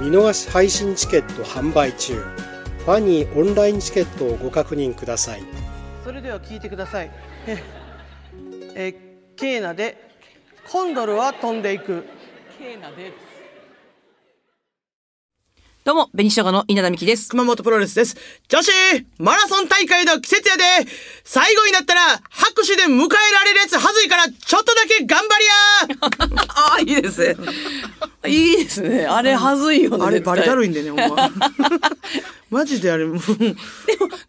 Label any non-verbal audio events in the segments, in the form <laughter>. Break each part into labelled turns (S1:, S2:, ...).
S1: 見逃し配信チケット販売中。ファニーオンラインチケットをご確認ください。
S2: それでは聞いてください。え <laughs> えーケーナでコンドルは飛んでいく。
S3: ケーナでどうも紅生姜の稲田美希です。
S2: 熊本プロレスです。女子マラソン大会の季節やで。最後になったら拍手で迎えられるやつはずいからちょっとだけ頑張りや。<laughs>
S3: ああいいですね。いいですね。あれはずいよね
S2: あれバレだるいんでねほんまマジであれもう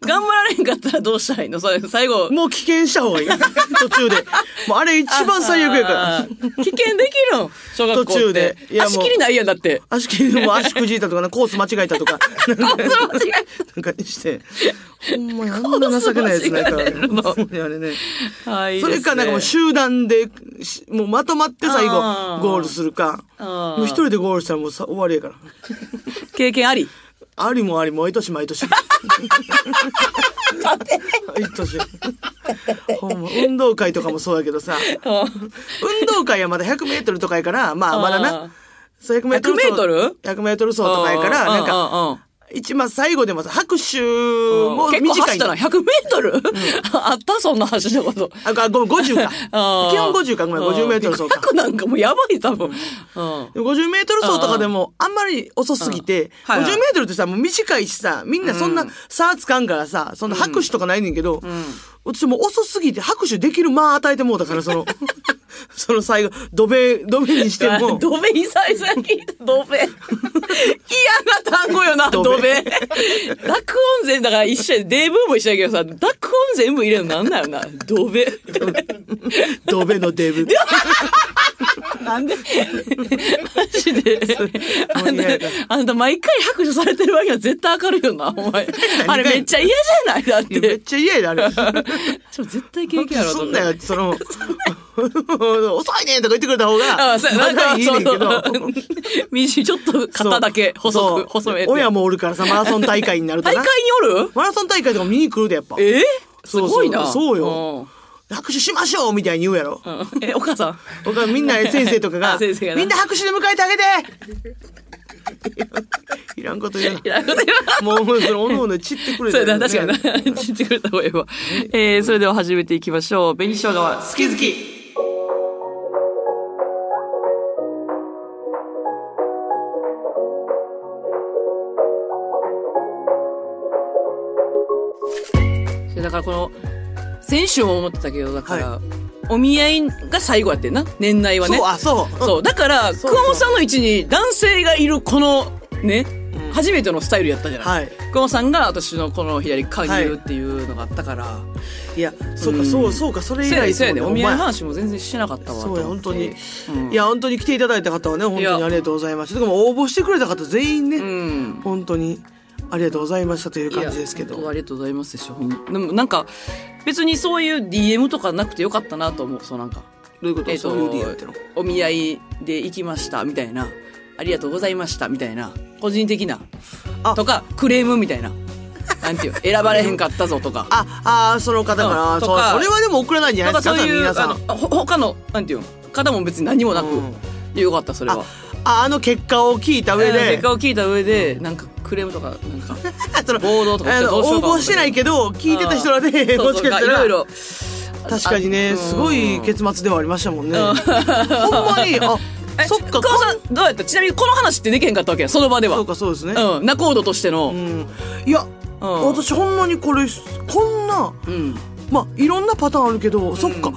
S2: <laughs>
S3: 頑張られんかったらどうしたらいいの？それ最後。
S2: もう危険した方がいい。<laughs> 途中で。もうあれ一番最悪やから。
S3: 危険できるん？小学校
S2: 途中で。いや
S3: 足切りないやんだって。
S2: 足切りも <laughs> 足くじいたとかなコース間違えたとか。なんか
S3: 間違
S2: なんかにして。ほんまにあんな情けないやつないから。あれね。
S3: はい
S2: それかなんかもう集団でしもうまとまって最後ゴールするか。もう一人でゴールしたらもうさ終わりやから。
S3: 経験あり？
S2: ありもあり毎年毎年。<laughs> 毎年。ほんま運動会とかもそうやけどさ。<laughs> 運動会はまだ100メートルとかやからまあまだな。そう100メートル
S3: 100メートル
S2: ?100 メートル走とかやからなんか
S3: か
S2: 一番最後でもさ拍手も
S3: 結構
S2: 短い
S3: 走ったな。100メートル、<laughs> あった？そんな走ったこと。
S2: あ、ごめん、50か。基本50か、ごめん、50メートル走か。
S3: 100なんかもうやばい、多分。うん。
S2: 50メートル走とかでも、あんまり遅すぎて、
S3: はいはい。
S2: 50メートルってさ、もう短いしさ、みんなそんな差つかんからさ、そんな拍手とかないねんけど、私もう遅すぎて拍手できる間与えてもうたから、その、<laughs> その最後、ドベ、ドベにしても、<laughs>
S3: ドベ、久々に聞いた、ドベ。嫌な単語よな、
S2: ドベ
S3: ドベ。濁音全、だから一緒や、デーブーも一緒やけどさ、濁音全部入れるのなんなんよな、ドベ。
S2: ドベのデブ。<laughs>
S3: なんで？マジで。あんたあんた毎回拍手されてるわけは絶対明るいよな、<laughs> お前。あれめっちゃ嫌じゃない？だっ
S2: いやめっ
S3: て。
S2: ちゃ嫌やで、あれ。<laughs>
S3: ちょ絶対経験やろ、
S2: すんなよ、その、<laughs> 遅いねとか言ってくれた方が、
S3: あそうや
S2: まだいいねんけど。
S3: そうそう右ちょっと肩だけ細く、細めて。
S2: 親もおるからさ、マラソン大会になるとな。
S3: 大会におる？
S2: マラソン大会とか見に来るで、やっぱ。
S3: えすごいな。
S2: そうよ拍手しましょうみたいに言うやろ。
S3: うん。うんえ、お母さん？
S2: 僕はみんな先生とかが、
S3: あ先生がな
S2: みんな拍手で迎えてあげて <laughs> いらんこと言う
S3: いらんこと言わ
S2: な。もう、その、おのおの散ってくれ
S3: そうやな、
S2: たら
S3: 確かにな。知ってくれた方がいいわ。えー、それでは始めていきましょう。紅生姜は好き好き。先週も思ってたけど、だから、
S2: は
S3: お見合いが最後やってんな。年内はね。
S2: そう、あ、そう。
S3: そう。だから、
S2: そう
S3: 熊本さんの位置に男性がいるこの、ね、初めてのスタイルやったじゃない。
S2: はい。
S3: 熊本さんが私のこの左加入っていうのがあったから。
S2: いや、そうか、そう、そうか、それ以来
S3: そうやね。お見合いの
S2: 話。
S3: 話も全然しなかったわ。
S2: そうや、本当に。
S3: うん
S2: いや、本当に来ていただいた方はね、本当にありがとうございました。でも、応募してくれた方全員ね、
S3: うん。
S2: 本当にありがとうございましたという感じですけど
S3: ありがとうございますでしょ。でもなんか、別にそういう DM とかなくてよかったなと思う。そうなんか。
S2: どういうこと？
S3: えっと
S2: そういう理由っての？
S3: お見合いで行きました、みたいな。ありがとうございました、みたいな。個人的な。
S2: あ
S3: とか、クレームみたいな。なんていう、選ばれへんかったぞとか。
S2: あ、あーその方から、
S3: とか
S2: それはでも送らないんじゃ
S3: な
S2: いですか、
S3: かそういう、
S2: 皆さん。
S3: あの、ほ他の、なんていうの、方も別に何もなく、
S2: うん
S3: よかった、それは。
S2: あ、あの結果を聞いた上
S3: うん
S2: で
S3: 結、果を聞いた上で、なんかクレームとか、なんか、<laughs>
S2: その
S3: 暴動とかかな
S2: 募してないけど、聞いてた人らで、<laughs>
S3: そう
S2: もしかしたら
S3: いろい、ろ。
S2: 確かにね、
S3: あ
S2: すごい結末ではありましたもんね。ほんまに、あ、<laughs>
S3: え
S2: そっか、
S3: さん、どうやった？ちなみにこの話ってできへんかったわけや、その場では。
S2: そうか、そうですね。
S3: うん、仲人としての。
S2: うん。いや、
S3: うん
S2: 私ほんまにこれ、こんな、
S3: うん。
S2: まあ、いろんなパターンあるけど、そっか、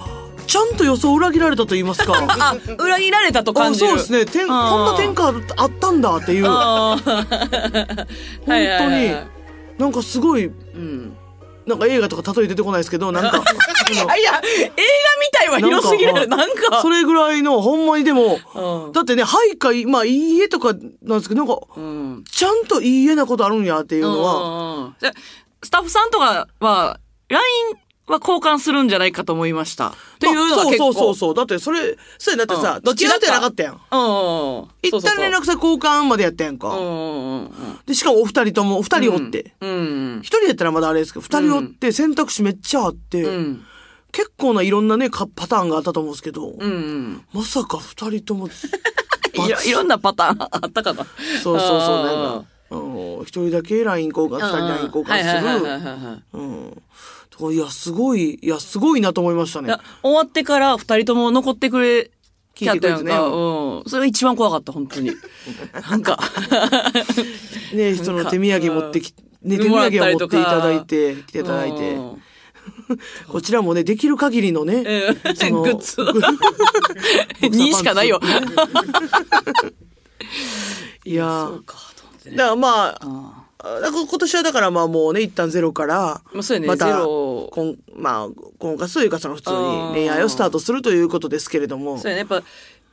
S2: ちゃんと予想裏切られたと言いますか。<laughs>
S3: あ、裏切られたと感
S2: あ
S3: じる。
S2: そうですね。てんこんな天下あったんだっていう。<laughs> 本当になんかすごい、
S3: うん。
S2: なんか映画とか例え出てこないですけど、なんか、の <laughs>
S3: いやいや、映画みたいは広すぎる。なんか。
S2: それぐらいの、ほんまにでも、
S3: うん
S2: だってね、はいかい、まあ、いい家とかなんですけど、なんか、
S3: うん。
S2: ちゃんといい家なことあるんやっていうのは、
S3: スタッフさんとかは、LINE は交換するんじゃないかと思いました。っていうのは結構。
S2: そうそうそうそう。だってそれ、そうやだってさ、
S3: うん
S2: どっちだってなかったやん。
S3: うん。
S2: 一旦連絡先交換までやったやんか。
S3: うん
S2: で、しかもお二人とも、お二人おって。
S3: うん。うん。
S2: 一人やったらまだあれですけど、二人おって選択肢めっちゃあって、
S3: うん。
S2: 結構ないろんなね、かパターンがあったと思うんですけど、
S3: うんうん。
S2: まさか二人とも、<laughs>
S3: いろいろんなパターンあったかな。
S2: そうそうそう、なんか、うん一人だけ LINE 交換、二人 LINE 交換する。うん。いや、すごい、いや、すごいなと思いましたね。
S3: 終わってから二人とも残ってくれ、
S2: 聞いてくれてね
S3: うん。それが一番怖かった、本当に。<laughs> なんか。
S2: ね、人の手土産持ってき、ね、手土産を持ってい
S3: た
S2: だいて、来ていただいて
S3: う。ん <laughs>
S2: こちらもね、できる限りのね、
S3: うん
S2: その
S3: グッズ2 <laughs> しかないよ。
S2: いや。だからまあだから今年はだからまあもうね、一旦ゼロから、
S3: まあそうやね
S2: また
S3: ゼロ
S2: 婚、まあ、婚活というかその普通に
S3: うん
S2: 恋愛をスタートするということですけれども
S3: そう、やね。やっぱ、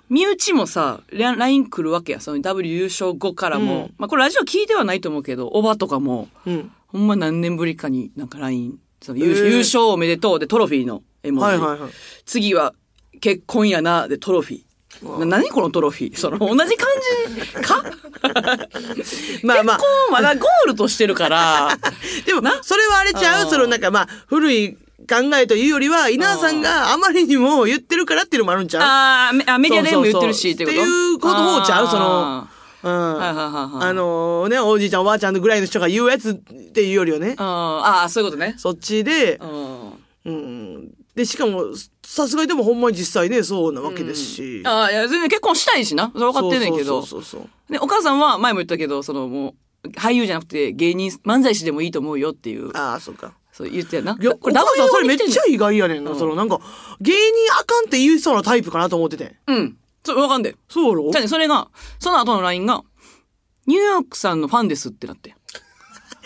S3: 身内もさ、ラ LINE 来るわけや。その W 優勝後からも。
S2: うん
S3: まあこれラジオ聞いてはないと思うけど、おばとかも、
S2: うん。
S3: ほんま何年ぶりかになんか LINE、その優,、
S2: えー
S3: 優勝おめでとうでトロフィーの絵文字。
S2: はいはいはい。
S3: 次は結婚やなでトロフィー。な何このトロフィー？<laughs> その同じ感じ？<laughs> か？<laughs>
S2: まあまあ。
S3: 結、婚まだゴールとしてるから。
S2: でも、それはあれちゃ
S3: う？
S2: うん。そのなんかまあ、古い考えというよりは、稲田さんがあまりにも言ってるからっていうのもあるんちゃう？
S3: ああメディアでも言ってるしってこと？
S2: っていうこと方ちゃう？その
S3: あ
S2: うん。
S3: ーはいはいはいはい。
S2: あのね、おじいちゃんおばあちゃんぐらいの人が言うやつっていうよりはね、
S3: ああ、そういうことね。
S2: そっちで。
S3: う、ん。
S2: うん。で、しかも、さすがにでもほんまに実際ね、そうなわけですし。
S3: ああ、いや、全然結婚したいしな。それ分かってんねんけど。
S2: そうそうそう
S3: で、お母さんは前も言ったけど、そのもう、俳優じゃなくて芸人、漫才師でもいいと思うよっていう、
S2: ああ、そうか。
S3: そう言ってやな。
S2: いや、
S3: これ
S2: お母さんそれめっちゃ意外やねんな。そのなんか、芸人あかんって言いそうなタイプかなと思ってて。
S3: うん。そう、わかんで。
S2: そうやろ？
S3: じゃあね、それが、その後の LINE が、ニューヨークさんのファンですってなって。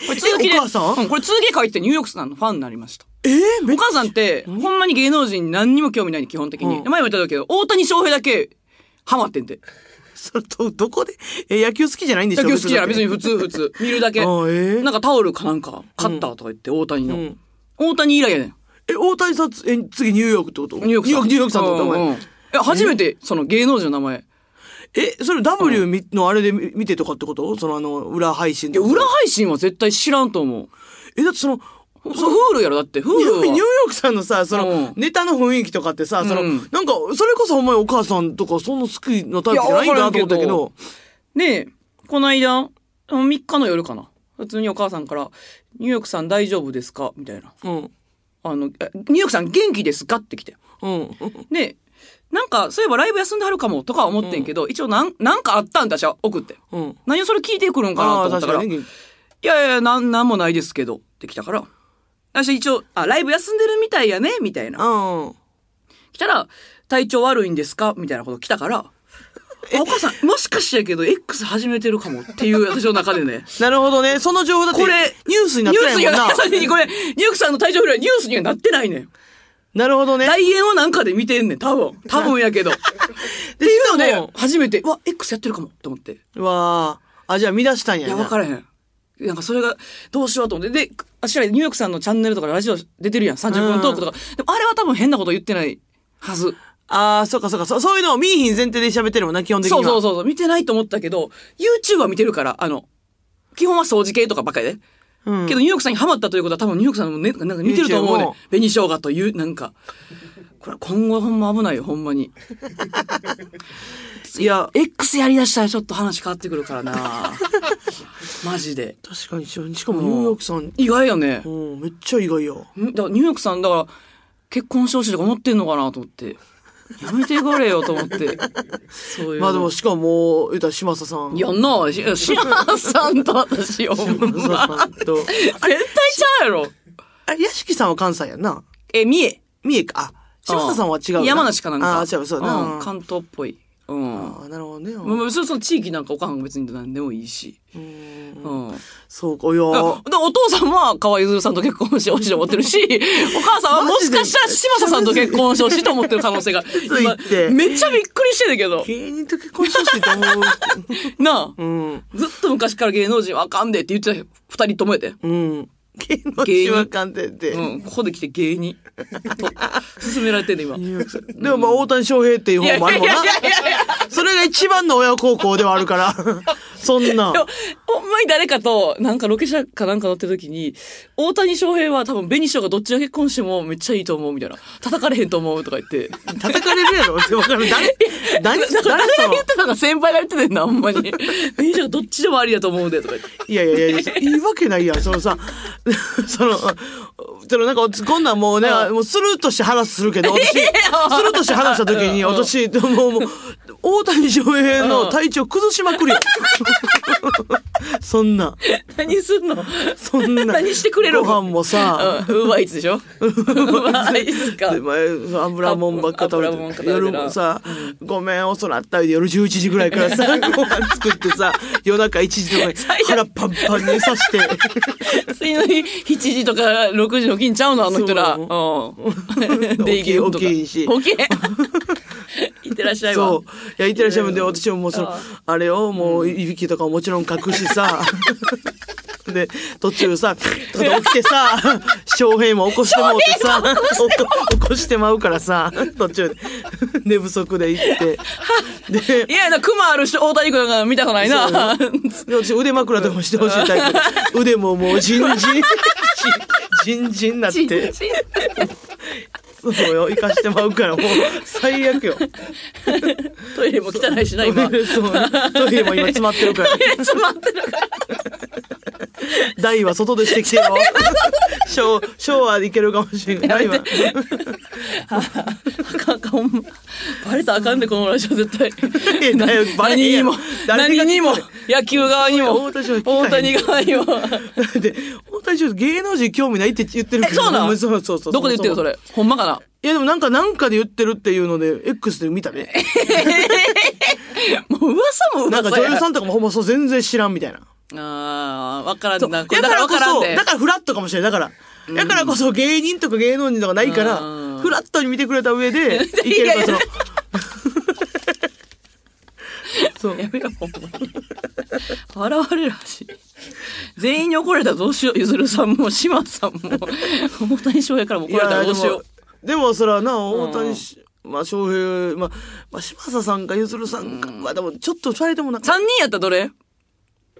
S3: これ続きで、
S2: えお母さん？
S3: うん、これ続きで書いてニューヨークさんのファンになりました。
S2: えー、
S3: お母さんって、ほんまに芸能人に何にも興味ないね、基本的に。
S2: うん
S3: 前も言ったけど、大谷翔平だけ、ハマってんて。
S2: それど、どこで、え、野球好きじゃないんでしょ？
S3: 野球好きじゃない。別に
S2: に。
S3: 普通、普通。見るだけ。
S2: あえー？
S3: なんかタオルかなんか、買ったとか言って、大谷の。
S2: うん
S3: 大谷以来やねん。
S2: え、大谷さん、え、次ニューヨークってこと？
S3: ニューヨークさん。
S2: ニューヨークさんってこと？お前
S3: うんうんえ、初めて、その芸能人の名前。
S2: え、それ W みのあれで見見てとかってこと？そのあの、裏配信
S3: 裏配信は絶対知らんと思う。
S2: え、だってその、
S3: そう、フールやろだって、フー
S2: ニュ
S3: ルは。
S2: ーニューヨークさんのさ、その、
S3: うん
S2: ネタの雰囲気とかってさ、その、
S3: うん
S2: なんか、それこそほんまにお母さんとか、そんな好きなタイプじゃないんだなと思ったけど、
S3: で、この間、3日の夜かな。普通にお母さんから、ニューヨークさん大丈夫ですか？みたいな。
S2: うん。
S3: あの、えニューヨークさん元気ですか？って来て。
S2: うん。
S3: で、なんか、そういえばライブ休んではるかもとかは思ってんけど、一応なん、なんかあったんだじゃ送って。
S2: うん。
S3: 何をそれ聞いてくるんかなと思ったから。
S2: 確か。
S3: いやいや、なん、なんもないですけど、って来たから。私一応、あ、ライブ休んでるみたいやね、みたいな。
S2: うん。
S3: 来たら、体調悪いんですか？みたいなこと来たから、あお母さん、もしかしてやけど、X 始めてるかもっていう、私の中でね。<laughs>
S2: なるほどね。その情報だって、
S3: これ
S2: ニュースになってないもん
S3: ニュースには <laughs>
S2: な。
S3: これ、ニュークさんの体調不良はニュースにはなってないねん。
S2: なるほどね。
S3: 来園をなんかで見てんねん、多分。<laughs> 多分やけど。っていうので
S2: しかも、
S3: 初めて、うわ、X やってるかも、と思って。
S2: うわあ。あ、じゃあ見出したんや
S3: いや、
S2: な。
S3: 分からへん。なんかそれが、どうしようと思って。で、あしらニューヨークさんのチャンネルとかラジオ出てるやん。30分トークとか。でもあれは多分変なこと言ってないはず。
S2: ああ、そっかそっか。そそういうのを見いひん前提で喋ってるもんな、基本的には。
S3: そうそうそうそう。見てないと思ったけど、YouTube は見てるから、あの、基本は掃除系とかばっかりで。
S2: うん
S3: けどニューヨークさんにハマったということは多分ニューヨークさんもね、なんか似てると思うね。紅生姜という、なんか。これ今後ほんま危ないよ、ほんまに。<laughs>
S2: いや、
S3: X やりだしたらちょっと話変わってくるからなマジで。
S2: 確かに、ししかもニューヨークさん、
S3: 意外やね。
S2: うん、めっちゃ意外や。
S3: ん？だからニューヨークさん、だから、結婚してほしいとか思ってんのかなと思って。やめてくれよと思って。そういう。
S2: まあでも、、しかも言ったら島佐さん。
S3: やんな、し、<laughs> 島さんと私、ほん
S2: 島佐
S3: ま。
S2: さんと。
S3: 絶対ちゃうやろ。
S2: あれ、屋敷さんは関西やんな。
S3: え、三重。
S2: 三重か。あ、島佐さんは違うな。
S3: 山梨かなんか。
S2: ああ、違う、そうやな。
S3: ん関東っぽいうん。
S2: ああ、なるほどね。
S3: まあまあ、そその地域なんかおかんが別に何でもいいし。
S2: うん
S3: うん。
S2: そうか、いや
S3: でお父さんは川ゆずるさんと結婚してほしいと思ってるし、<laughs> お母さんはもしかしたら嶋佐さんと結婚してほしいと思ってる可能性が。
S2: 言って
S3: めっちゃびっくりしてるけど。
S2: 芸人と結婚してほしいと思う。<laughs>
S3: なあ、
S2: うん。
S3: ずっと昔から芸能人はあかんでって言ってた二人ともやで。
S2: うん。芸能人は鑑定って。
S3: うん。ここで来て芸人。と、勧められてんね、今。
S2: でもまあ、大谷翔平っていう方もあるもんな。それが一番の親孝行ではあるから。そんな
S3: ほんまに誰かと、なんかロケ車かなんか乗ってる時に、大谷翔平は多分紅翔がどっちが結婚してもめっちゃいいと思うみたいな。叩かれへんと思うとか言って。
S2: 叩かれるやろわかる。誰何
S3: なんか誰
S2: 誰その？
S3: が言ってたのか先輩が言ってたんな、ほんまに。紅翔がどっちでもありだと思うんで、とか言って。
S2: いやいやいや、いいわけないやん。そのさ、その、そのなんか、こんなんもうね、もうスルーとして話するけど、<laughs> 私、スルーとして話した時に、
S3: うん
S2: 私、もう、もう、大谷翔平の体調崩しまくるよ。<laughs> <laughs> そんな、
S3: 何すんの？
S2: そんな。
S3: 何してくれるの？
S2: ご飯もさ、
S3: うん、ウーバーイーツでしょ？ウーバーイーツか。
S2: で。前油もんばっか食べて夜もさ、ごめん遅なった夜11時ぐらいからさ <laughs> ご飯作ってさ夜中1時とかに腹パンパンにさして。
S3: 次の日、7時とか6時の起きんちゃうの？あの人ら。うん。<laughs> で、
S2: 起きんし
S3: 起きへん。い。ってらっしゃいわ。
S2: そう。いやいってらっしゃいもんで私ももうその
S3: あ
S2: あれをもういびきとかももちろん隠しさ。<laughs> で途中さとかで起きてさ翔平も起こしてもうてさ起こ起こしてまうからさ途中で寝不足で行って。で
S3: いや、な、熊ある人、大谷君が見たくないな。
S2: で私腕枕とかもしてほしいタイプ。腕ももうジンジンジンジンになってそうよ生かしてまうからもう最悪よ <laughs>
S3: トイレも汚いしな、今。
S2: そうトイレも今詰まってるから
S3: 詰まってるから。
S2: 台は外でしてきてよショーショーはでいけるかもしれない台は
S3: あかんあかん、ほんま。バレたらあかんで、このラジオ絶対。何にも、何にも、野球側にも、
S2: 大谷
S3: 側にも。
S2: で大谷芸能人興味ないって言ってるけ
S3: え、
S2: ど
S3: そうなん
S2: そうそうそう
S3: どこで言ってるのそれ。ほんまかない
S2: やでもなんかなんかで言ってるっていうので X で見たね <laughs>
S3: もう噂も
S2: なんか。女優さんとかもほんまそう全然知らんみたいな
S3: ああ、わからんな。
S2: だ
S3: から
S2: こそ。だからフラットかもしれない。だから。だからこそ芸人とか芸能人とかないから
S3: うん、
S2: フラットに見てくれた上で、<laughs> いけるから、その、<laughs> そう。
S3: やめろ、ほんまに。笑われるし。全員に怒られたらどうしよう。ゆずるさんも、島さんも、大谷翔平からも怒られたらどうしよう。
S2: でも、それはな、大谷し、まあ、翔平、まあ、まあ、島佐さんか、ゆずるさんか、まあ、でも、ちょっと二人ともなん
S3: 人やったらどれ？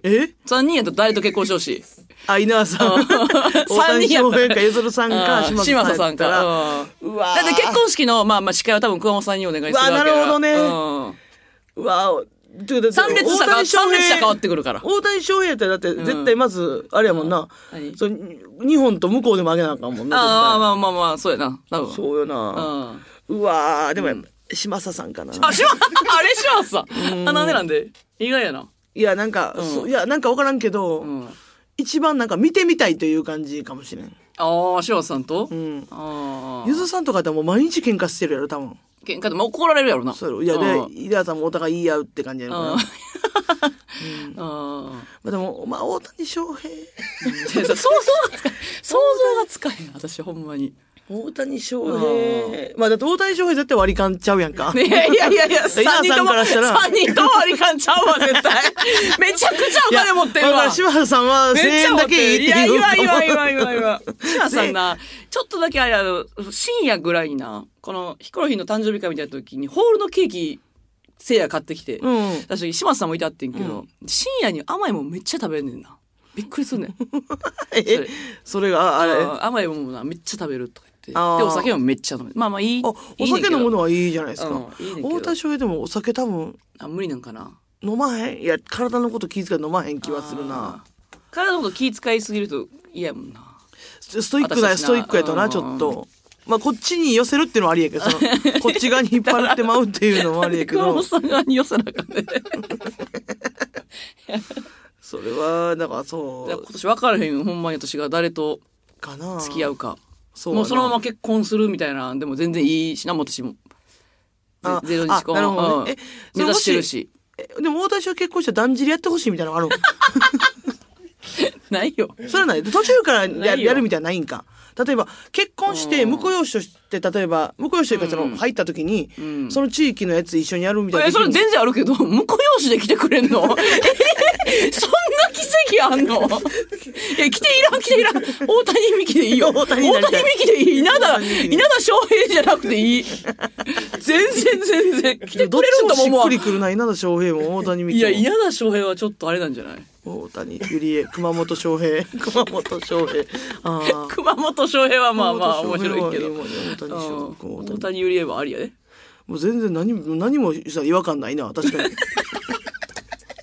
S2: え？
S3: 三人やったら誰と結婚してほしい？
S2: あ、稲田さん。
S3: うん。<laughs>
S2: 大谷翔平か、ゆずるさんか、
S3: うん。
S2: 島
S3: 島佐さん
S2: 佐さんか。
S3: か。う
S2: わ
S3: だって結婚式の、まあまあ司会は多分熊本さんにお願いするわけや
S2: うわなるほどね。
S3: うん。
S2: うわてかだって
S3: 参列者が、
S2: 大谷翔平
S3: 参列者変わってくるから。
S2: 大谷翔平やったらだって絶対まず、あれやもんな。
S3: 何
S2: そう日本と向こうでもあげなあかんもんな。
S3: ああ、まあまあまあ、そうやな。多分。
S2: そうよ
S3: う
S2: な。
S3: ん。
S2: うわー、でもやっぱ、島佐さんかな。
S3: あ、しま、<laughs> あれしますさ。あ、なんでなんで？意外やな。
S2: いや、なんか、いや、なんかわからんけど、
S3: うん。
S2: 一番なんか見てみたいという感じかもしれん。
S3: ああ、柴田さんと？
S2: うん。
S3: ああ。
S2: ゆずさんとかってもう毎日喧嘩してるやろ、多分。
S3: 喧嘩でも怒られるやろな。
S2: そうやろ。いや、
S3: うん
S2: で、井田さんもお互い言い合うって感じやろな。
S3: うん
S2: ま
S3: あ
S2: あでも、まあ、大谷翔平。
S3: あ。想像がつかへん。想像がつかへん、私、ほんまに。
S2: 大谷翔平。まあ、だって大谷翔平絶対割り勘ちゃうやんか。
S3: いやいやいやいや、<laughs> 三人とも、
S2: からしたら
S3: 三人とも割り勘ちゃうわ、絶対。めちゃくちゃお金持ってるわ
S2: だから。柴田さんは1000
S3: めっちゃ
S2: 円。だけいいって
S3: いや、
S2: いう。
S3: 今、今、今、今、今。島さんな、ちょっとだけあれ、あの、深夜ぐらいにな、このヒコロヒーの誕生日会みたいな時に、ホールのケーキ、せいや買ってきて、
S2: うん。
S3: 私、島さんもいてあってんけど、深夜に甘いもんめっちゃ食べんねんな。びっくりすんねん。<laughs>
S2: え、それが、あれ？
S3: あ甘いもんな、めっちゃ食べるとか。で、お酒もめっちゃ飲む。まあまあいい。
S2: あ、お酒飲むのはいいじゃないですか。
S3: うんいいねんけど
S2: 大谷翔平でもお酒多分
S3: あ、無理なんかな。
S2: 飲まへん？いや、体のこと気遣い飲まへん気はするな。
S3: 体のこと気遣いすぎると嫌やもんな。
S2: ストイックだストイックやとな、
S3: うん
S2: ちょっと。まあ、こっちに寄せるっていうのはありやけど、その、こっち側に引っ張ってまうっていうのもありやけど
S3: 熊本、側に寄せなあかんね。<laughs>
S2: それは、だからそう、
S3: 今年分からへんよほんまに私が誰と
S2: かな。
S3: 付き合うか。
S2: そう
S3: もうそのまま
S2: ま
S3: 結婚するみたいな、でも全然いいしな、私も。
S2: あ
S3: ゼロ日婚。
S2: あなるほどね
S3: うん
S2: え
S3: 目指してる
S2: そ
S3: し。
S2: えでも大谷翔平結婚したらだんじりやってほしいみたいなのある <laughs>
S3: ないよ。
S2: それはない。途中からややるみたいなのないんか？例えば、結婚して、婿養子として、例えば、婿養子というか、その、入った時に、その地域のやつ一緒にやるみたいな。
S3: え、それ全然あるけど、婿養子で来てくれんの？<laughs> えそんな奇跡あんの？<laughs> いや、来ていらん、来ていらん。大谷美樹でいいよ。
S2: 大谷
S3: 美樹でいい。稲田、稲田翔平じゃなくていい。全然全然。来てくれるんだもん、もう
S2: どっく。りくるな。稲田翔平も大谷美樹も。
S3: いや、稲田翔平はちょっとあれなんじゃない？
S2: 大谷ゆりえ、熊本翔平。<laughs> 熊本翔平。ああ。<laughs>
S3: 熊本翔平はまあまあ面白いけど。
S2: 大谷
S3: ゆりえはありやで。
S2: もう全然何も、何もさ、違和感ないな。確かに。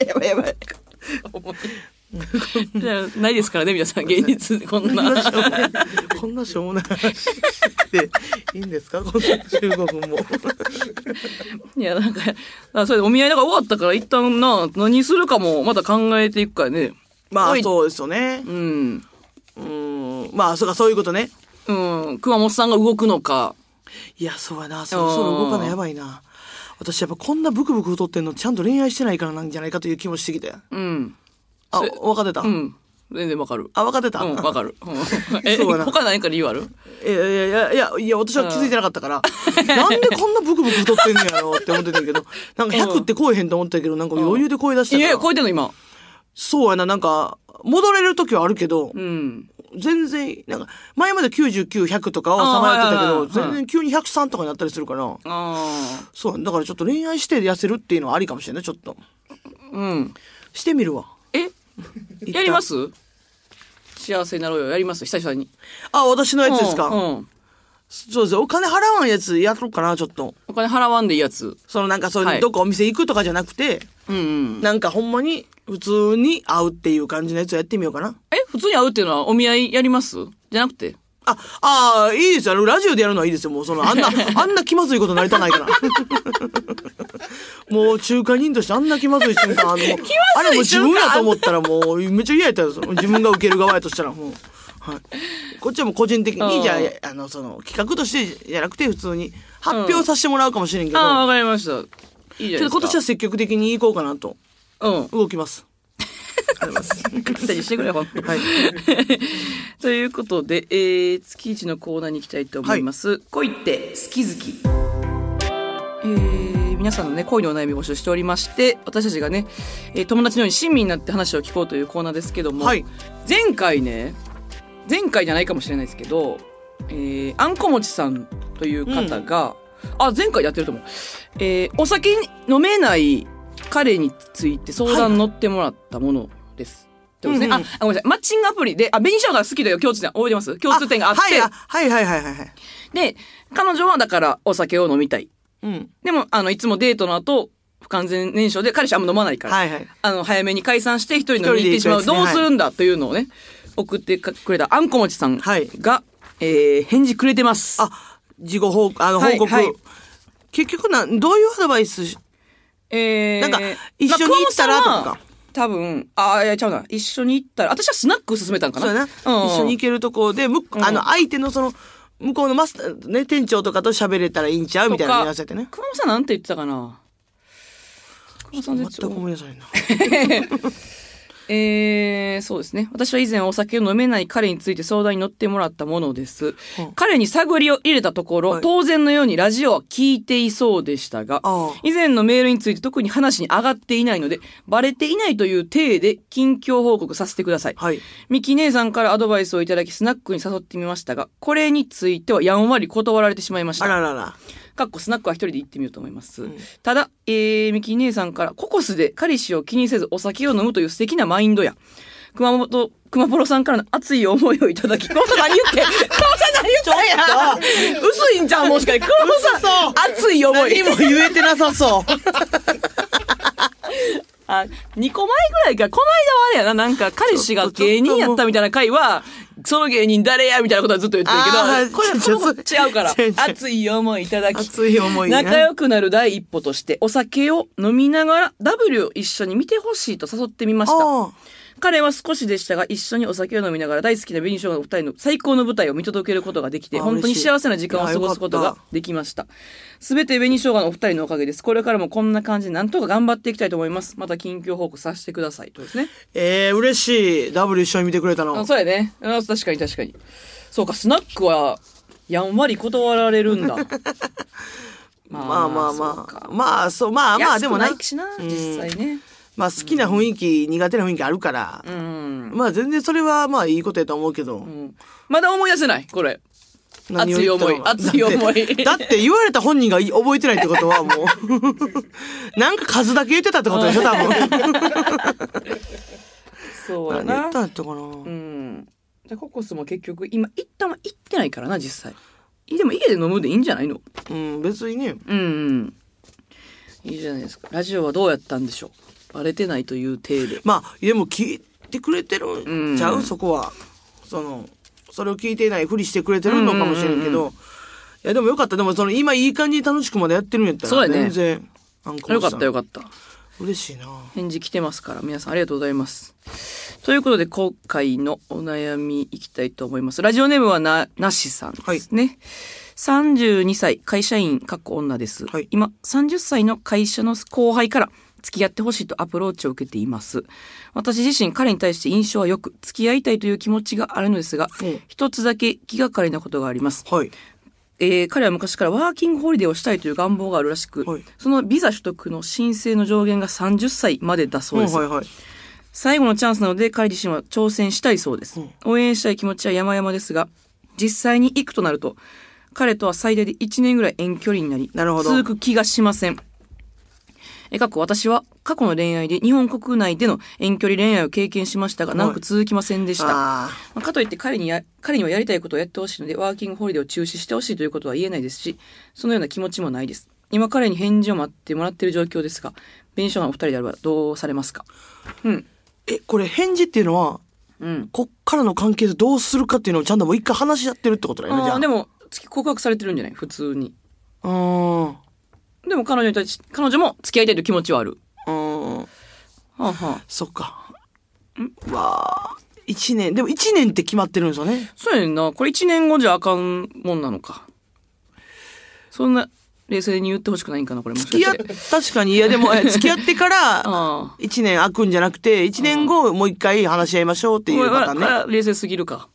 S2: やばいやばい。
S3: ないですからね、皆さん。現実、こんな。
S2: こんなしょうもない話でいいんですか？こんな15分も。
S3: いや、なんか、あそれでお見合いだから終わったから一旦な、何するかもまた考えていくからね。
S2: まあ、そうですよね。
S3: うん。
S2: うん。まあ、そうか、そういうことね。
S3: うん。熊本さんが動くのか。
S2: いや、そうやな。そろそろ動かないやばいな。私やっぱこんなブクブク太ってんのちゃんと恋愛してないからなんじゃないかという気もしてきて。
S3: うん。
S2: あ、分かってた、
S3: うん。全然わかる。
S2: あ、分かってた、
S3: うん、わかる。うん <laughs> え、
S2: そうやな
S3: 他何か理由ある？
S2: いやいやいやいや、いや、私は気づいてなかったから、<laughs> なんでこんなブクブク太ってんのやろって思ってたけど、<laughs> なんか100って超えへんと思ったけど、なんか余裕で超え出したから。
S3: いや、超えてんの今。
S2: そうやな、なんか、戻れる時はあるけど、
S3: うん。
S2: 全然、なんか、前まで99、100とかをさまよってたけど、
S3: あーはいはいはい
S2: 全然急に103とかになったりするから、
S3: ああ。
S2: そう、だからちょっと恋愛して痩せるっていうのはありかもしれない、ちょっと。
S3: うん。
S2: してみるわ。
S3: えやります？幸せになろうよ。やります？久々に。
S2: あ、私のやつですか、
S3: うんうん。
S2: そうですお金払わんやつやろうかな、ちょっと。
S3: お金払わんでいいやつ。
S2: そのなんかそういう、
S3: はい
S2: どっかお店行くとかじゃなくて、
S3: うんうん。
S2: なんかほんまに普通に会うっていう感じのやつをやってみようかな。
S3: え普通に会うっていうのはお見合いやります？じゃなくて
S2: あ、ああ、いいですよ。ラジオでやるのはいいですよ。もうその、あんな、<laughs> あんな気まずいことなりたないから。<laughs> もう中華人としてあんな気まずい瞬間、あの、<laughs> あれもう自分やと思ったらもう、めっちゃ嫌やったよ。自分が受ける側やとしたらもう。はい。こっちはもう個人的に、じゃあ、あの、その、企画としてじゃなくて普通に発表させてもらうかもしれんけど、
S3: ああ、わかりました。いいじゃないですか。
S2: 今年は積極的に行こうかなと。
S3: うん。
S2: 動きます。あります。
S3: 簡単にしてくれ、ほんと
S2: はい。
S3: ということで、えー、月一のコーナーに行きたいと思います。恋って好き好き。えー、皆さんのね、恋のお悩みを募集しておりまして、私たちがね、えー友達のように親身になって話を聞こうというコーナーですけども、
S2: はい
S3: 前回ね、前回じゃないかもしれないですけど、えー、あんこもちさんという方が、あ、前回やってると思う。えー、お酒飲めない彼について相談乗ってもらったものです。ってことですね。
S2: うんうん
S3: あ、あごめんなさい。マッチングアプリで、あ、紅生姜が好きだよ、共通点、覚えてます共通点があって、
S2: はい、あはいはいはいはいはい。
S3: で、彼女はだからお酒を飲みたい。
S2: うん。
S3: でも、あの、いつもデートの後、不完全燃焼で彼氏あんま飲まないから、
S2: はいはい。
S3: あの、早めに解散して一人飲みに行ってしまう。
S2: ね
S3: どうするんだというのをね、送ってくれたあんこもちさんが、
S2: はい
S3: えー、返事くれてます。
S2: あ、事後報告、あの、
S3: はい
S2: 報告。
S3: はい
S2: 結局な、どういうアドバイスし、
S3: えー、
S2: なんか一緒に行ったらとか
S3: 多分、あ、いや、ちゃうな。一緒に行ったら、私はスナック勧めたんかな。
S2: そうやな、
S3: うん
S2: 一緒に行けるとこで、む、あの、相手のその、向こうのマスター、ね、店長とかと喋れたらいいんちゃうみたいな言わせてね。
S3: 熊本さんなんて言ってたかな熊本さん
S2: 全
S3: 絶
S2: く思い出さないな。<laughs>
S3: えー、そうですね。私は以前お酒を飲めない彼について相談に乗ってもらったものです。彼に探りを入れたところ、
S2: はい
S3: 当然のようにラジオは聞いていそうでしたが以前のメールについて特に話に上がっていないので、バレていないという体で近況報告させてください。
S2: はい。
S3: ミキ姉さんからアドバイスをいただきスナックに誘ってみましたが、これについてはやんわり断られてしまいました。
S2: あららら。
S3: かっこスナックは一人で行ってみようと思います。ただ、えー、ミキ姉さんからココスで彼氏を気にせずお酒を飲むという素敵なマインドや、熊本、熊ポロさんからの熱い思いをいただき、熊本さん何言って <laughs> 熊本さん何言ったん？や薄いんじゃん、もしかして。熊本さん、熱い思い。
S2: 何も言えてなさそう。<laughs>
S3: あ、2個前ぐらいか、この間はあれやな、なんか彼氏が芸人やったみたいな回は、その芸人誰やみたいなことはずっと言ってるけど、これは違うから。熱い思いいただき、
S2: 熱い思いね。
S3: 仲良くなる第一歩として、お酒を飲みながら W を一緒に見てほしいと誘ってみました。
S2: あ
S3: 彼は少しでしたが、一緒にお酒を飲みながら大好きな紅生姜のお二人の最高の舞台を見届けることができて、
S2: あ
S3: 本当に幸せな時間を過ごすことができました。すべて紅生姜のお二人のおかげです。これからもこんな感じでなんとか頑張っていきたいと思います。また近況報告させてください。とですね。
S2: えー、嬉しい。ダブル一緒に見てくれたの
S3: あ。そうやね。あ確かに確かに。そうか、スナックは、やんわり断られるんだ。ま <laughs>
S2: まあまあまあ。まあ、そう、まあまあ、でもな
S3: いしな、実際ね。
S2: まあ好きな雰囲気、苦手な雰囲気あるから、
S3: うん。
S2: まあ全然それはまあいいことやと思うけど、
S3: うんまだ思い出せないこれ。熱い思い熱い思い
S2: だって言われた本人がい覚えてないってことはもう、<laughs> なんか数だけ言ってたってことでしょ、多分。<laughs>
S3: そうやな
S2: 何言った。んやったかな。
S3: うん。で、ココスも結局、今、一旦は行ってないからな、実際。でも家で飲むでいいんじゃないの？
S2: うん、別にね。
S3: うん、うん。いいじゃないですか。ラジオはどうやったんでしょう？バレてないという体で。
S2: まあ、でも聞いてくれてるんちゃう、
S3: うん
S2: そこは。その、それを聞いていないふりしてくれてるのかもしれんけど、
S3: うんうん
S2: いやでもよかった。でもその今いい感じに楽しくまでやってるんやったら、
S3: そうやね
S2: 全然、アンコ
S3: よかったよ
S2: か
S3: かった。
S2: 嬉しいな。
S3: 返事来てますから、皆さんありがとうございます。ということで、今回のお悩みいきたいと思います。ラジオネームはな、なしさんですね。32歳、会社員、かっこ女です。
S2: はい
S3: 今、30歳の会社の後輩から、付き合ってほしいとアプローチを受けています。私自身、彼に対して印象は良く、付き合いたいという気持ちがあるのですが、
S2: うん
S3: 一つだけ気がかりなことがあります。
S2: はい。
S3: えー彼は昔からワーキングホリデーをしたいという願望があるらしく、
S2: はい
S3: そのビザ取得の申請の上限が30歳までだそうです。
S2: はいはい。
S3: 最後のチャンスなので彼自身は挑戦したいそうです。
S2: うん
S3: 応援したい気持ちは山々ですが、実際に行くとなると、彼とは最大で1年ぐらい遠距離になり、
S2: なるほど
S3: 続く気がしません。え、過去私は過去の恋愛で日本国内での遠距離恋愛を経験しましたが、長く続きませんでした。
S2: あ
S3: まあかといって彼にや、彼にはやりたいことをやってほしいので、ワーキングホリデーを中止してほしいということは言えないですし、そのような気持ちもないです。今彼に返事を待ってもらっている状況ですが、弁償のお二人であればどうされますか？うん。
S2: ーえ、これ返事っていうのは、
S3: うん。
S2: こっからの関係でどうするかっていうのをちゃんともう一回話し合ってるってことだよね、じゃあ。
S3: ああ、でも、月告白されてるんじゃない？普通に。
S2: うーん。
S3: でも彼女に対し、彼女も付き合いたいという気持ちはある。
S2: うーん。
S3: はあ、はあ、
S2: そっか。んわあ。一年。でも一年って決まってるんですよね。
S3: そうやねんな。これ一年後じゃあかんもんなのか。そんな、冷静に言ってほしくないんかなこれもしか
S2: 付き合っ
S3: して。、
S2: 確かに、いやでも、え付き合ってから、<laughs>
S3: あ
S2: 一年空くんじゃなくて、一年後もう一回話し合いましょうっていうパターンね。
S3: あ冷静すぎるか。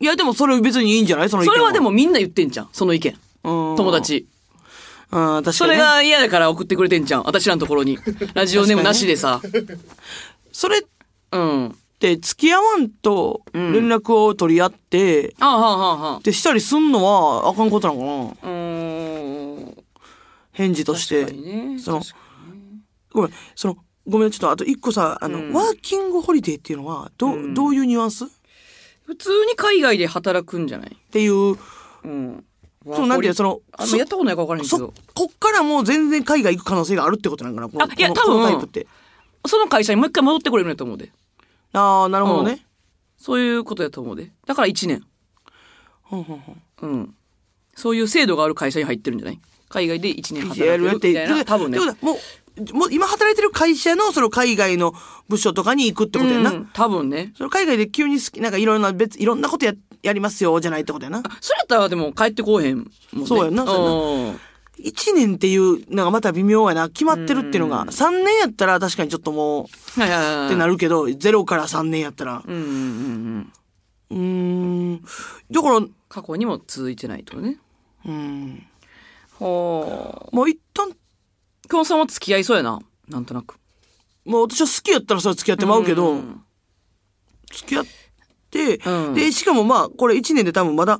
S2: いやでもそれ別にいいんじゃない？その意見
S3: それはでもみんな言ってんじゃん。その意見。
S2: うん、
S3: 友達。
S2: うん、確かに、ね。
S3: それが嫌だから送ってくれてんじゃん。私らのところに。<laughs> ラジオネームなしでさ。
S2: それっ
S3: うん。
S2: て付き合わんと連絡を取り合って、
S3: ああ、はあ、はあ、はあ。
S2: でしたりすんのはあかんことなのかな
S3: うーん。
S2: 返事として。
S3: 確かにね。
S2: その
S3: 確か
S2: ごめん、その、ごめん、ちょっとあと一個さ、あの、
S3: うん
S2: ワーキングホリデーっていうのは、ど、うどういうニュアンス？っ
S3: 普通に海外で働くんじゃない？
S2: ていう、
S3: うん。
S2: そう、なんていうのその、
S3: あん
S2: そ
S3: まやったことないか分からへんけ
S2: そ、
S3: ど。
S2: こっからもう全然海外行く可能性があるってことなんかなこの
S3: あいや
S2: この
S3: 多分
S2: このタイプって。
S3: その会社にもう一回戻ってこれるんやと思うで。
S2: ああ、なるほどね。
S3: そういうことやと思うで。だから1年。
S2: ほんほんほん
S3: うん。そういう制度がある会社に入ってるんじゃない？海外で1年働
S2: やるやって、
S3: くみたいな？多分ね
S2: って。ことはもう、もう今働いてる会社のその海外の部署とかに行くってことやな。
S3: うん、多分ね。
S2: その海外で急に好き、なんかいろんな別、いろんなことや、やりますよ、じゃないってことやな。
S3: それやったらでも帰ってこうへんもんね。
S2: そうやんなそう
S3: うん
S2: 一年っていう、なんかまた微妙やな。決まってるっていうのが、三年やったら確かにちょっともう、
S3: はいはいはい。
S2: ってなるけど、ゼロから3年やったら。
S3: うんうんうんうん。
S2: うーん。だから、
S3: 過去にも続いてないとね。
S2: うん。
S3: はあ。
S2: もう一旦、
S3: きょんさんは付き合いそうやな。なんとなく。
S2: もう私は好きやったらそれは付き合ってまうけど、
S3: うん
S2: 付き合って、
S3: うん
S2: で、しかもまあ、これ1年で多分まだ、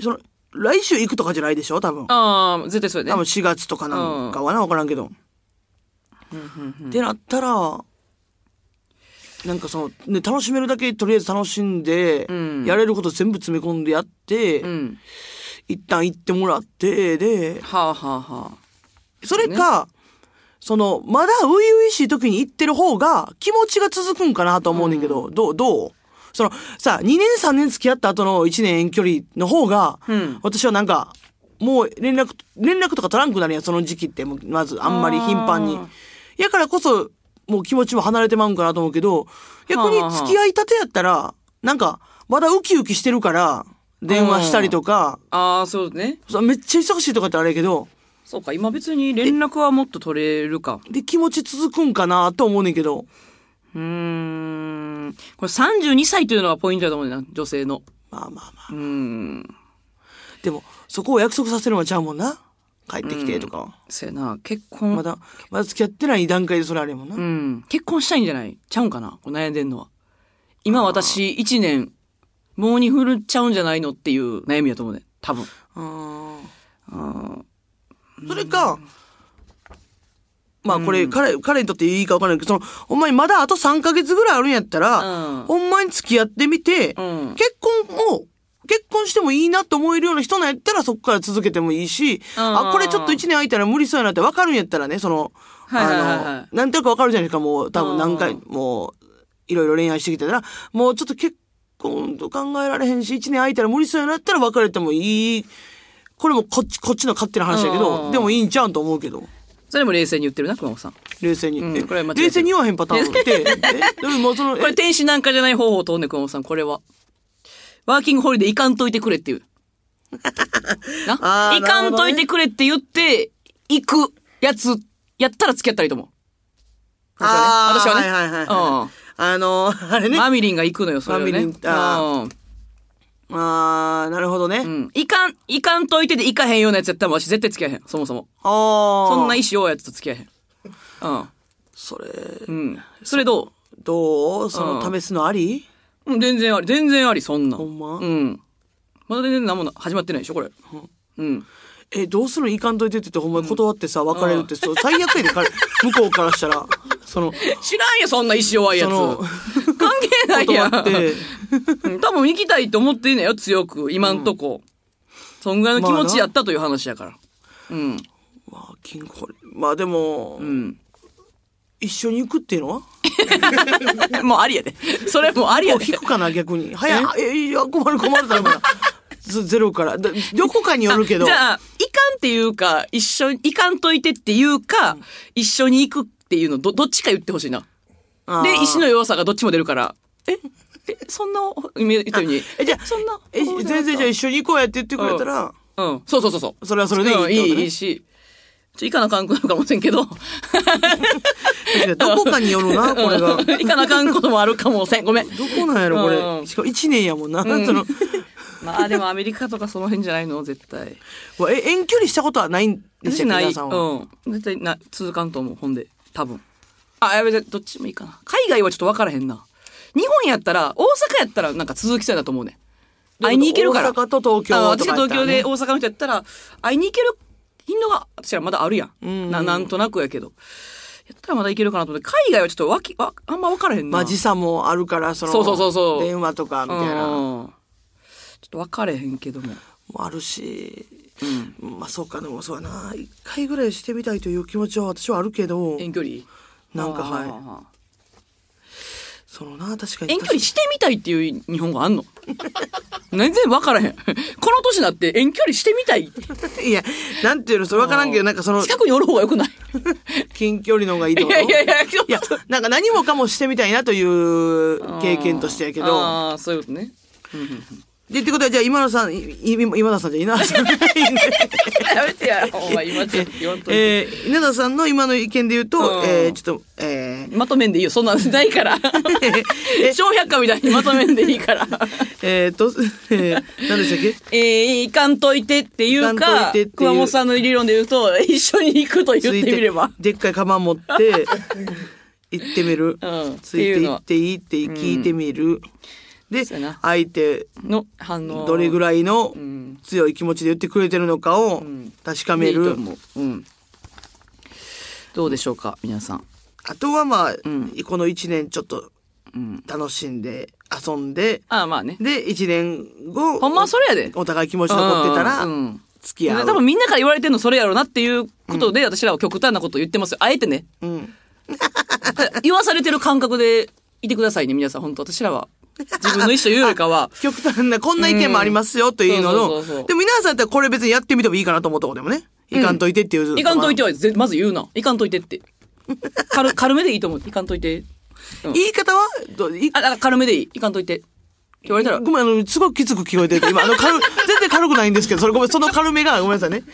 S2: その、来週行くとかじゃないでしょ？多分。
S3: ああ、絶対そうやね。
S2: 多分4月とかなんかはな、わからんけど。ってなったら、なんかその、ね、楽しめるだけとりあえず楽しんで、
S3: うん
S2: やれること全部詰め込んでやって、
S3: うん。
S2: 一旦行ってもらって、で、
S3: はあはあはあ。
S2: それか、その、まだ初々しい時に行ってる方が気持ちが続くんかなと思うねんけど、どう、どう？その、さ、2年3年付き合った後の1年遠距離の方が、
S3: うん。
S2: 私はなんか、もう連絡、連絡とか取らんくなるやん、その時期って、まずあんまり頻繁に。やからこそ、もう気持ちも離れてまうんかなと思うけど、逆に付き合いたてやったら、なんか、まだウキウキしてるから、電話したりとか、
S3: ああ、そうね。
S2: そうめっちゃ忙しいとかってあれやけど、
S3: そうか、今別に連絡はもっと取れるか。
S2: で、気持ち続くんかなと思うねんけど、
S3: うーん。これ32歳というのがポイントだと思うねんな、女性の。
S2: まあまあまあ。
S3: うーん。
S2: でも、そこを約束させるのはちゃうもんな。帰ってきてとか。
S3: そうやな、結婚。
S2: まだ、まだ付き合ってない段階でそれあれやもんな。
S3: うん。結婚したいんじゃない？ちゃうんかな？悩んでんのは。今私1年、もうに振るっちゃうんじゃないの？っていう悩みやと思うね。多分。
S2: うん
S3: うん。
S2: それか、まあこれ、彼、彼にとっていいか分からないけど、その、ほんまにまだあと3ヶ月ぐらいあるんやったら、
S3: うん。
S2: ほんまに付き合ってみて、
S3: うん。
S2: 結婚を、結婚してもいいなと思えるような人なんやったらそこから続けてもいいし、
S3: うん。
S2: あ、これちょっと1年空いたら無理そうやなって分かるんやったらね、その、
S3: はいはいはいはい。
S2: あの、なんとなく分かるじゃないですか、もう多分何回
S3: うん。
S2: もう、いろいろ恋愛してきてたら、もうちょっと結婚と考えられへんし、1年空いたら無理そうやなったら別れてもいい。これもこっち、こっちの勝手な話やけ
S3: う
S2: ど、
S3: ん。
S2: でもいいんちゃうんと思うけど。
S3: それも冷静に言ってるな、熊本さん。
S2: 冷静に。
S3: うん
S2: え
S3: これは間違えてる
S2: 冷静に言わへんパターンって、<laughs> え、でももうその、
S3: これ
S2: え
S3: 天使なんかじゃない方法を通んねん、熊本さん、これは。ワーキングホリデー行かんといてくれっていう。<laughs> な？
S2: あー
S3: 行かんといてくれって言って、行くやつ、やったら付き合ったらいいと思う。
S2: あー
S3: 私はね。
S2: はいはいはいはいあの、<laughs> あれ
S3: うん。
S2: ね。
S3: マミリンが行くのよ、それはね。
S2: マミリンあ
S3: うん
S2: あー、なるほどね。
S3: うん。いかん、いかんといてで行かへんようなやつやったら私絶対付き合えへん。そもそも。
S2: ああ。
S3: そんな意思多いやつと付き合えへん。うん。
S2: それ、
S3: うん。それど
S2: どう？その、
S3: うん
S2: 試すのあり？
S3: ううん、全然あり。全然あり、そんなん。
S2: ほんま？
S3: うん。まだ全然何もな始まってないでしょ、これ。うん。
S2: え、どうするの行かんといてって言って、ほんまに断ってさ、別れるって、そう最悪やで、彼 <laughs> 向こうからしたら。その、
S3: 知らんよ、そんな意思弱いやつ。
S2: その
S3: 関係ないやん。
S2: 断って、
S3: うん多分行きたいと思ってんねんよ、強く。今んとこ。そんぐらいの気持ちやったという話やから。うん。
S2: まあ、まあでも、
S3: うん。
S2: 一緒に行くっていうのは？<laughs>
S3: もうありやで。それもうありやで。
S2: 引くかな、逆に。早い、え、いや、困る困るだから。ゼ <laughs> ゼロから。だどこかによるけど。
S3: じゃあ、いかんっていうか、一緒に、いかんといてっていうか、一緒に行くっていうの、ど、どっちか言ってほしいな。で、意志の弱さがどっちも出るから。え？え、そんな、今言ったように。
S2: え、じゃあ、
S3: そんな。
S2: え、全然じゃあ一緒に行こうやって言ってくれたら、
S3: うん。そうそうそうそう。
S2: それはそれでいい
S3: いい、いいし。ちょ、行かなあかんくなるかもしれんけど。<laughs>
S2: どこかによるな、これが。
S3: うん行かなあかんこともあるかもせん。ごめん。
S2: どこなんやろ、こ
S3: うん
S2: れ。しかも1年やもんな。その、<laughs>
S3: まあでもアメリカとかその辺じゃないの？絶対。
S2: え、遠距離したことはないんでしたっけ
S3: 私ない。
S2: 皆さんは？
S3: うん。絶対な、続かんと思う。ほんで。多分。あ、やべ、どっちもいいかな。海外はちょっと分からへんな。日本やったら、大阪やったらなんか続きそうだと思うね。会いに行けるから。
S2: 大阪と東京
S3: あ私が東京で大阪の人やったら、会いに行ける頻度が、私らまだあるやん。
S2: うん
S3: ななんとなくやけど。やったらまだ行けるかなと思って、海外はちょっとわき、わ、あんま分からへんな。
S2: まあ時差もあるから、その、
S3: そうそうそうそう
S2: 電話とかみたいな、も
S3: うんちょっと分かれへんけども。
S2: あるし、
S3: うん。
S2: まあそうか、でもそうやな。一回ぐらいしてみたいという気持ちは私はあるけど、
S3: 遠距離？
S2: なんかはい
S3: い。
S2: そのな、確かに。
S3: 遠距離してみたいっていう日本語あんの？<laughs> 全然分からへん。この年になって遠距離してみたい？<laughs>
S2: いや、なんていうの、それわからんけど、なんかその、
S3: 近くにおる方がよくない？
S2: 近距離の方がいいって
S3: い
S2: こと
S3: やいやいや、
S2: いや、なんか何もかもしてみたいなという経験としてやけど。
S3: ああ、そういうことね。
S2: で、ってことは、じゃあ今田さん、いい今田さんじゃ稲田さん。
S3: やめてや、今ちょっと言わんといて。
S2: えー、稲田さんの今の意見で言うと、
S3: うん
S2: えー、ちょっと、えー、
S3: まとめんでいいよ、そんなんないから。<laughs> 小百科みたいにまとめんでいいから。<laughs>
S2: えーと、えー、何でしたっけ？
S3: えー、行かんといてっていう
S2: 行か
S3: 熊本さんの理論で言うと、一緒に行くと言ってみれば。
S2: でっかいカバン持って、<laughs> 行ってみる。
S3: うん
S2: ついて行っていいって聞いてみる。
S3: うやな、
S2: 相手、
S3: の反応。
S2: どれぐらいの
S3: ん
S2: 強い気持ちで言ってくれてるのかを
S3: ん
S2: 確かめる。
S3: どうでしょうか、皆さん。
S2: あとはまあ、
S3: ん
S2: この一年ちょっと
S3: うん。
S2: 楽しんで、遊んで、
S3: ああ、まあね。
S2: で、一年後、
S3: ほんまはそれやで。
S2: お互い気持ち残ってたら
S3: う、ん
S2: 付き合う。
S3: 多分みんなから言われてんのそれやろなっていうことで、私らは極端なことを言ってますよ。あえてね。
S2: うん。<laughs>
S3: 言わされてる感覚でいてくださいね、皆さん。本当私らは。自分の意思というよりかは。<laughs>
S2: 極端な、こんな意見もありますよというのの
S3: そうそうそうそう、
S2: でも皆さんやったらこれ別にやってみてもいいかなと思うとこでもね。いかんといてっていう。
S3: いかんといてはぜまず言うな。いかんといてって。<laughs> 軽軽めでいいと思う。いかんといて。うん
S2: 言い方は？どい
S3: あ、だから軽めでいい。いかんといて。って言われたら、
S2: ごめん、あの、すごくきつく聞こえてて、今、あの、軽、<laughs> 全然軽くないんですけど、それごめん、その軽めが、ごめんなさいね。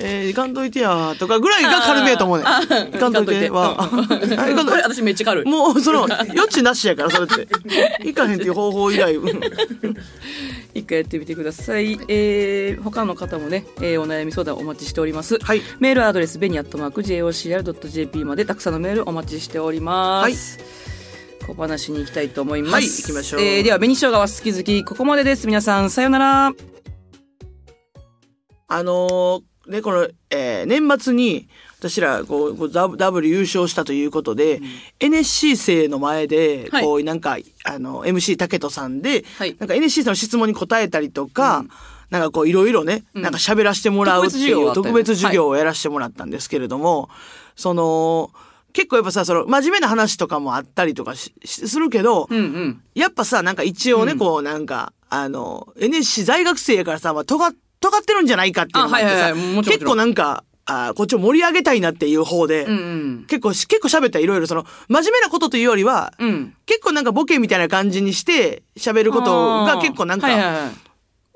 S2: えー、いかんといてやとかぐらいが軽めやと思うね。いかんといては。あいかんと
S3: これ <laughs> 私めっちゃ軽い。
S2: もう、その、余地なしやから、それって。いかへんっていう方法以外。うん
S3: 一回やってみてください。えー、他の方もね、えーお悩み相談お待ちしております。
S2: はい
S3: メールアドレス、ベニアットマーク JOCR.jp までたくさんのメールお待ちしております。小話に行きたいと思います。
S2: はい行きましょう
S3: えーでは、紅生姜は好き好き、ここまでです。皆さん、さようなら。
S2: あのーね、この、えー年末に、私ら、こう、ダブ W 優勝したということで、NSC 生の前で、
S3: はい。
S2: こう、なんか、あの、MC 竹人さんで、
S3: はい。
S2: なんか NSC さんの質問に答えたりとか、なんかこう、いろいろね、なんか喋らせてもらうっていう特
S3: 特別授業
S2: をやらせてもらったんですけれども、その、結構やっぱさ、その、真面目な話とかもあったりとかししするけど、
S3: うんうん。
S2: やっぱさ、なんか一応ね、こう、なんか、あの、NSC 在学生やからさ、まあ、尖っ、尖ってるんじゃないかっていうのもあってさ、
S3: あはいはいはい
S2: 結構なんか、あこっちを盛り上げたいなっていう方で、
S3: うんうん。
S2: 結構し、結構喋ったらいろいろその、真面目なことというよりは、
S3: うん。
S2: 結構なんかボケみたいな感じにして喋ることが結構なんか、
S3: はいはいはい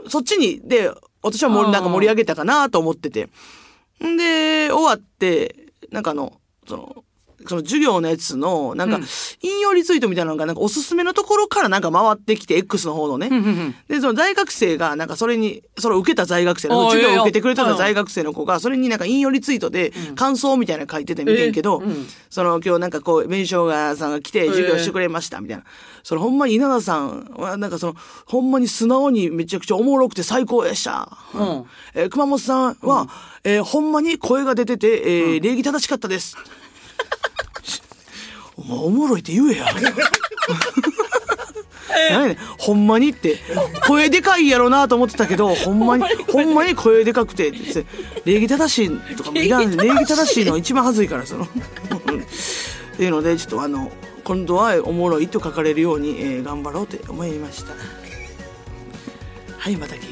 S2: そっちに、で、私はもうなんか盛り上げたかなと思ってて。んで、終わって、なんかあの、その、その授業のやつの、なんか
S3: うん、
S2: 引用リツイートみたいなのが、なんかおすすめのところからなんか回ってきて、X の方のね。で、その在学生が、なんかそれに、それを受けた在学生、
S3: あー
S2: 授業を受けてくれた在学生の子が、それになんか引用リツイートで、感想みたいなの書いててみてんけど、その今日なんかこう、弁償がさんが来て授業してくれました、みたいな。そのほんまに稲田さんは、なんかその、ほんまに素直にめちゃくちゃおもろくて最高でした。
S3: うん。
S2: えー熊本さんは、えーほんまに声が出てて、えー礼儀正しかったです。お前おもろいって言えや。<laughs> 何やねん。ほんまにって、声でかいやろなと思ってたけど、ほんまに、<laughs> ほんまに。声でかくて、って礼儀正しいとかもいらん、礼儀正しい。の一番恥ずいから、その。っていうので、ちょっとあの、今度はおもろいと書かれるように、えー頑張ろうと思いました。はい、また聞